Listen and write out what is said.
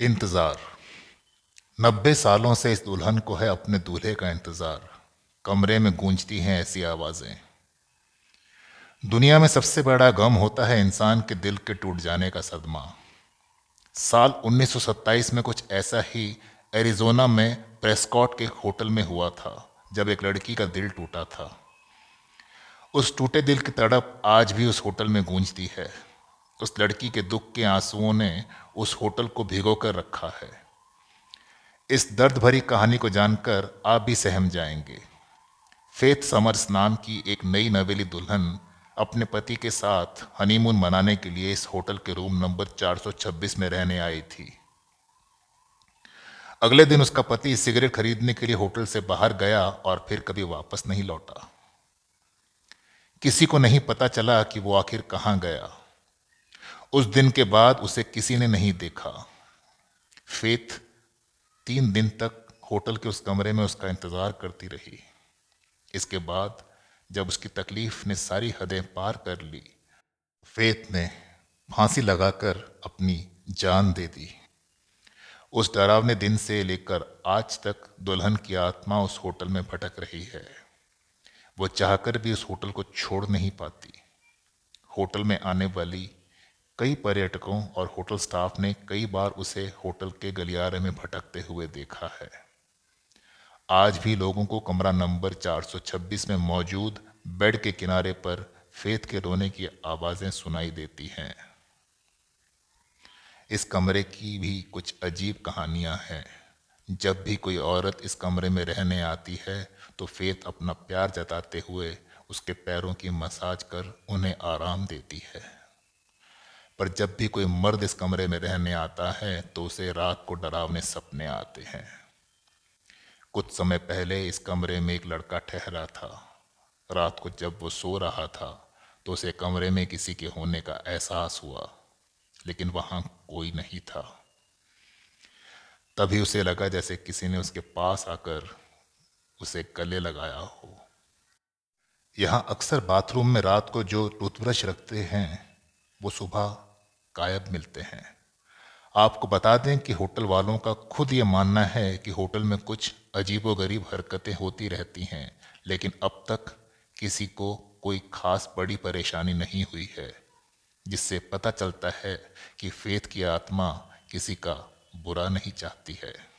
इंतज़ार। नब्बे सालों से इस दुल्हन को है अपने दूल्हे का इंतज़ार। कमरे में गूंजती हैं ऐसी आवाज़ें। दुनिया में सबसे बड़ा गम होता है इंसान के दिल के टूट जाने का सदमा। साल 1927 में कुछ ऐसा ही एरिजोना में प्रेस्कॉट के होटल में हुआ था, जब एक लड़की का दिल टूटा था। उस टूटे दिल की तड़प आज भी उस होटल में गूंजती है। उस लड़की के दुख के आंसुओं ने उस होटल को भिगो कर रखा है। इस दर्द भरी कहानी को जानकर आप भी सहम जाएँगे। फेथ समर्स नाम की एक नई नवेली दुल्हन अपने पति के साथ हनीमून मनाने के लिए इस होटल के रूम नंबर 426 में रहने आई थी। अगले दिन उसका पति सिगरेट खरीदने के लिए होटल से बाहर गया और फिर कभी वापस नहीं लौटा। किसी को नहीं पता चला कि वो आखिर कहाँ गया। उस दिन के बाद उसे किसी ने नहीं देखा। फेथ तीन दिन तक होटल के उस कमरे में उसका इंतज़ार करती रही। इसके बाद जब उसकी तकलीफ़ ने सारी हदें पार कर ली, फेथ ने फांसी लगाकर अपनी जान दे दी। उस डरावने दिन से लेकर आज तक दुल्हन की आत्मा उस होटल में भटक रही है। वो चाहकर भी उस होटल को छोड़ नहीं पाती। होटल में आने वाली कई पर्यटकों और होटल स्टाफ ने कई बार उसे होटल के गलियारे में भटकते हुए देखा है। आज भी लोगों को कमरा नंबर 426 में मौजूद बेड के किनारे पर फेत के रोने की आवाज़ें सुनाई देती हैं। इस कमरे की भी कुछ अजीब कहानियाँ हैं। जब भी कोई औरत इस कमरे में रहने आती है तो फेत अपना प्यार जताते हुए उसके पैरों की मसाज कर उन्हें आराम देती है। पर जब भी कोई मर्द इस कमरे में रहने आता है तो उसे रात को डरावने सपने आते हैं। कुछ समय पहले इस कमरे में एक लड़का ठहरा था। रात को जब वो सो रहा था तो उसे कमरे में किसी के होने का एहसास हुआ, लेकिन वहाँ कोई नहीं था। तभी उसे लगा जैसे किसी ने उसके पास आकर उसे गले लगाया हो। यहाँ अक्सर बाथरूम में रात को जो टूथब्रश रखते हैं, वो सुबह गायब मिलते हैं। आपको बता दें कि होटल वालों का खुद ये मानना है कि होटल में कुछ अजीबोगरीब हरकतें होती रहती हैं, लेकिन अब तक किसी को कोई खास बड़ी परेशानी नहीं हुई है, जिससे पता चलता है कि फेत की आत्मा किसी का बुरा नहीं चाहती है।